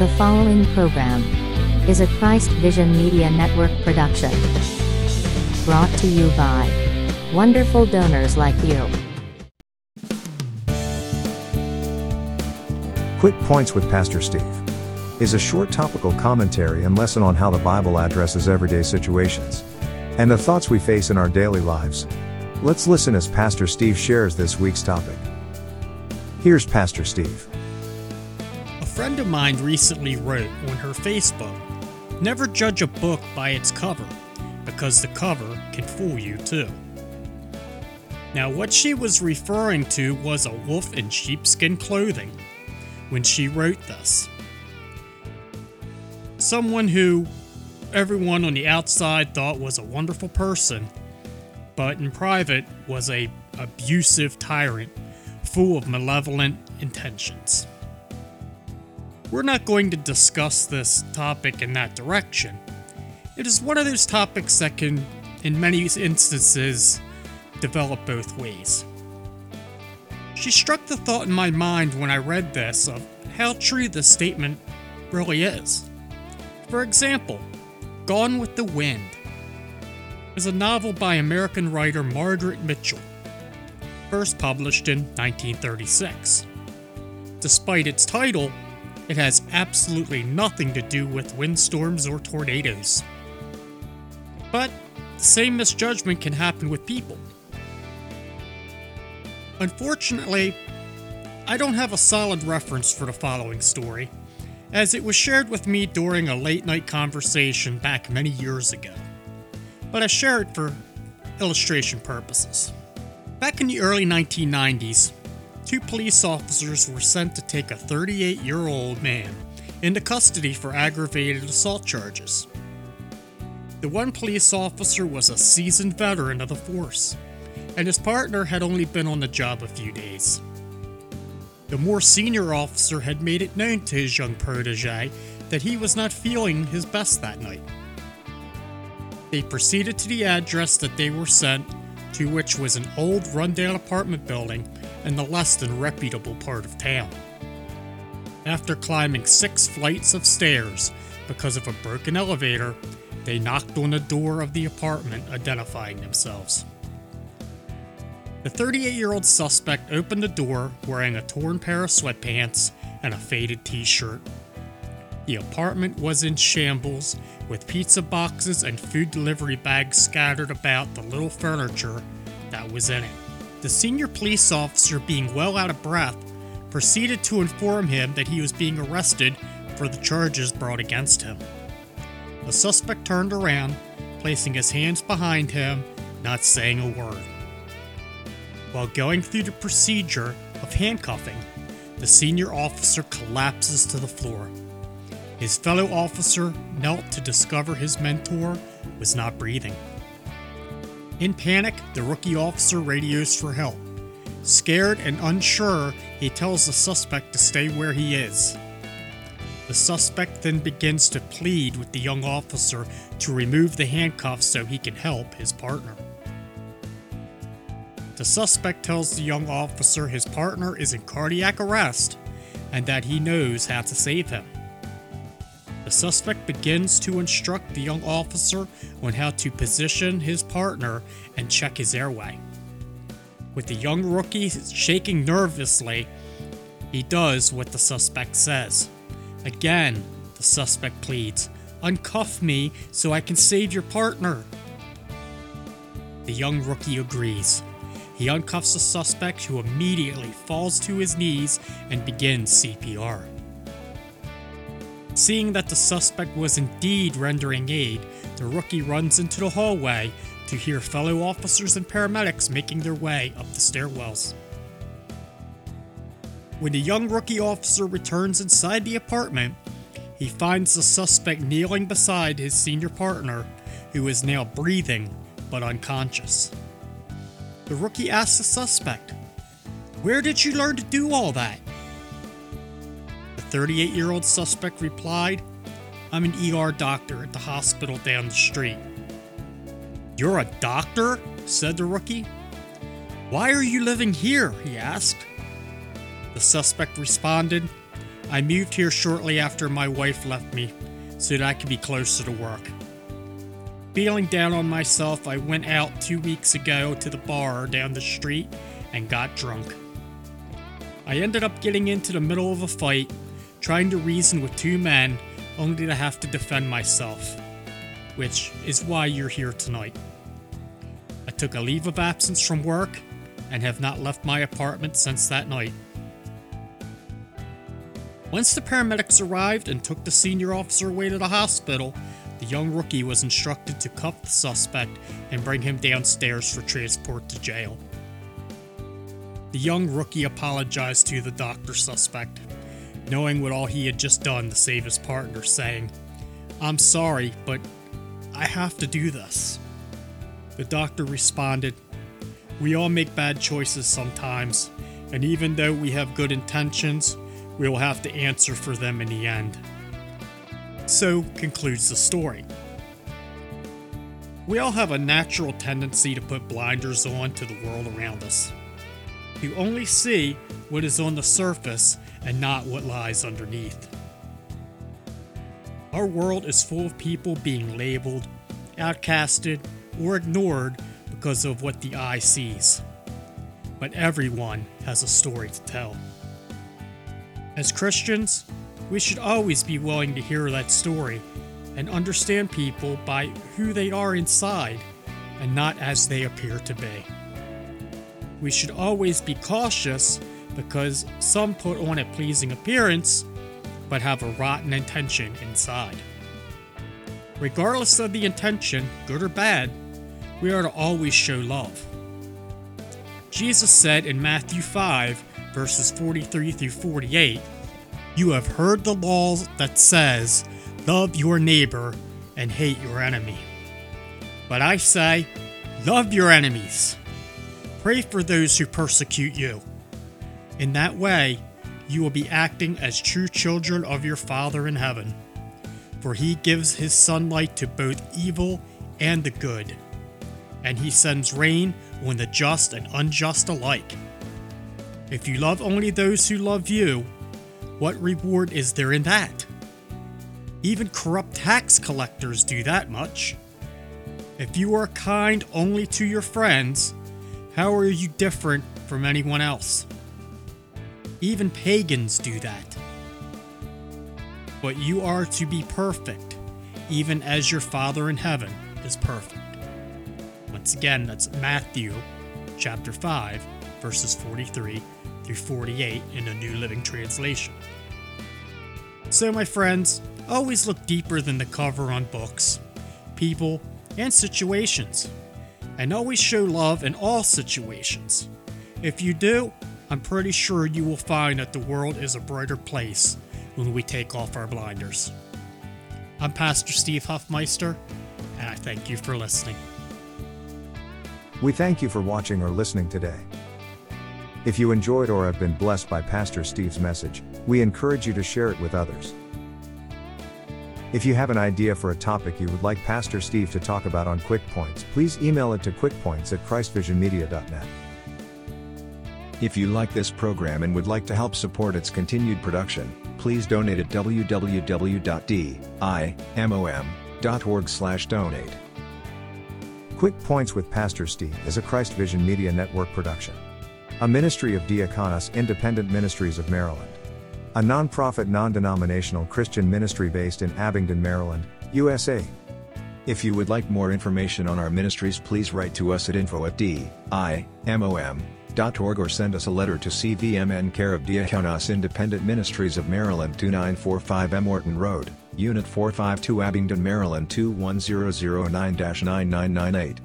The following program is a Christ Vision Media Network production. Brought to you by wonderful donors like you. Quick Points with Pastor Steve is a short topical commentary and lesson on how the Bible addresses everyday situations and the thoughts we face in our daily lives. Let's listen as Pastor Steve shares this week's topic. Here's Pastor Steve. A friend of mine recently wrote on her Facebook Never judge a book by its cover, because the cover can fool you too. Now, what she was referring to was a wolf in sheepskin clothing when she wrote this. Someone who everyone on the outside thought was a wonderful person, but in private was a abusive tyrant full of malevolent intentions. We're not going to discuss this topic in that direction. It is one of those topics that can, in many instances, develop both ways. She struck the thought in my mind when I read this of how true this statement really is. For example, Gone with the Wind is a novel by American writer Margaret Mitchell, first published in 1936. Despite its title, it has absolutely nothing to do with windstorms or tornadoes. But the same misjudgment can happen with people. Unfortunately, I don't have a solid reference for the following story, as it was shared with me during a late night conversation back many years ago. But I share it for illustration purposes. Back in the early 1990s, two police officers were sent to take a 38 year old man into custody for aggravated assault charges. The one police officer was a seasoned veteran of the force, and his partner had only been on the job a few days. The more senior officer had made it known to his young protege that he was not feeling his best that night. They proceeded to the address that they were sent to, which was an old rundown apartment building in the less than reputable part of town. After climbing six flights of stairs because of a broken elevator, they knocked on the door of the apartment, identifying themselves. The 38 year old suspect opened the door wearing a torn pair of sweatpants and a faded t shirt. The apartment was in shambles, with pizza boxes and food delivery bags scattered about the little furniture that was in it. The senior police officer, being well out of breath, proceeded to inform him that he was being arrested for the charges brought against him. The suspect turned around, placing his hands behind him, not saying a word. While going through the procedure of handcuffing, the senior officer collapses to the floor. His fellow officer knelt to discover his mentor was not breathing. In panic, the rookie officer radios for help. Scared and unsure, he tells the suspect to stay where he is. The suspect then begins to plead with the young officer to remove the handcuffs so he can help his partner. The suspect tells the young officer his partner is in cardiac arrest and that he knows how to save him. The suspect begins to instruct the young officer on how to position his partner and check his airway. With the young rookie shaking nervously, he does what the suspect says. Again, the suspect pleads, Uncuff me so I can save your partner. The young rookie agrees. He uncuffs the suspect, who immediately falls to his knees and begins CPR. Seeing that the suspect was indeed rendering aid, the rookie runs into the hallway to hear fellow officers and paramedics making their way up the stairwells. When the young rookie officer returns inside the apartment, he finds the suspect kneeling beside his senior partner, who is now breathing but unconscious. The rookie asks the suspect, Where did you learn to do all that? The 38 year old suspect replied, I'm an ER doctor at the hospital down the street. You're a doctor? said the rookie. Why are you living here? he asked. The suspect responded, I moved here shortly after my wife left me so that I could be closer to work. Feeling down on myself, I went out two weeks ago to the bar down the street and got drunk. I ended up getting into the middle of a fight, trying to reason with two men, only to have to defend myself. Which is why you're here tonight. I took a leave of absence from work and have not left my apartment since that night. Once the paramedics arrived and took the senior officer away to the hospital, the young rookie was instructed to cuff the suspect and bring him downstairs for transport to jail. The young rookie apologized to the doctor suspect, knowing what all he had just done to save his partner, saying, I'm sorry, but I have to do this. The doctor responded, We all make bad choices sometimes, and even though we have good intentions, we will have to answer for them in the end. So concludes the story. We all have a natural tendency to put blinders on to the world around us. You only see what is on the surface and not what lies underneath. Our world is full of people being labeled, outcasted, or ignored because of what the eye sees. But everyone has a story to tell. As Christians, we should always be willing to hear that story and understand people by who they are inside and not as they appear to be. We should always be cautious because some put on a pleasing appearance but have a rotten intention inside. Regardless of the intention, good or bad, we are to always show love. Jesus said in Matthew 5, verses 43 through 48, You have heard the law that says, Love your neighbor and hate your enemy. But I say, Love your enemies. Pray for those who persecute you. In that way, you will be acting as true children of your Father in heaven. For he gives his sunlight to both evil and the good, and he sends rain on the just and unjust alike. If you love only those who love you, what reward is there in that? Even corrupt tax collectors do that much. If you are kind only to your friends, how are you different from anyone else? Even pagans do that. But you are to be perfect, even as your Father in heaven is perfect. Once again, that's Matthew chapter 5, verses 43 through 48 in the New Living Translation. So, my friends, always look deeper than the cover on books, people, and situations. And always show love in all situations. If you do, I'm pretty sure you will find that the world is a brighter place when we take off our blinders. I'm Pastor Steve Huffmeister, and I thank you for listening. We thank you for watching or listening today. If you enjoyed or have been blessed by Pastor Steve's message, we encourage you to share it with others. If you have an idea for a topic you would like Pastor Steve to talk about on Quick Points, please email it to quickpoints at christvisionmedia.net. If you like this program and would like to help support its continued production, please donate at www.dimom.org/donate. Quick Points with Pastor Steve is a Christ Vision Media Network production, a ministry of Diakonos Independent Ministries of Maryland, a nonprofit non-denominational Christian ministry based in Abingdon, Maryland, USA. If you would like more information on our ministries, please write to us at info at dimom.org or send us a letter to CVMN care of Diakonos Independent Ministries of Maryland 2945 Emmorton Road, Unit 452 Abingdon, Maryland 21009-9998.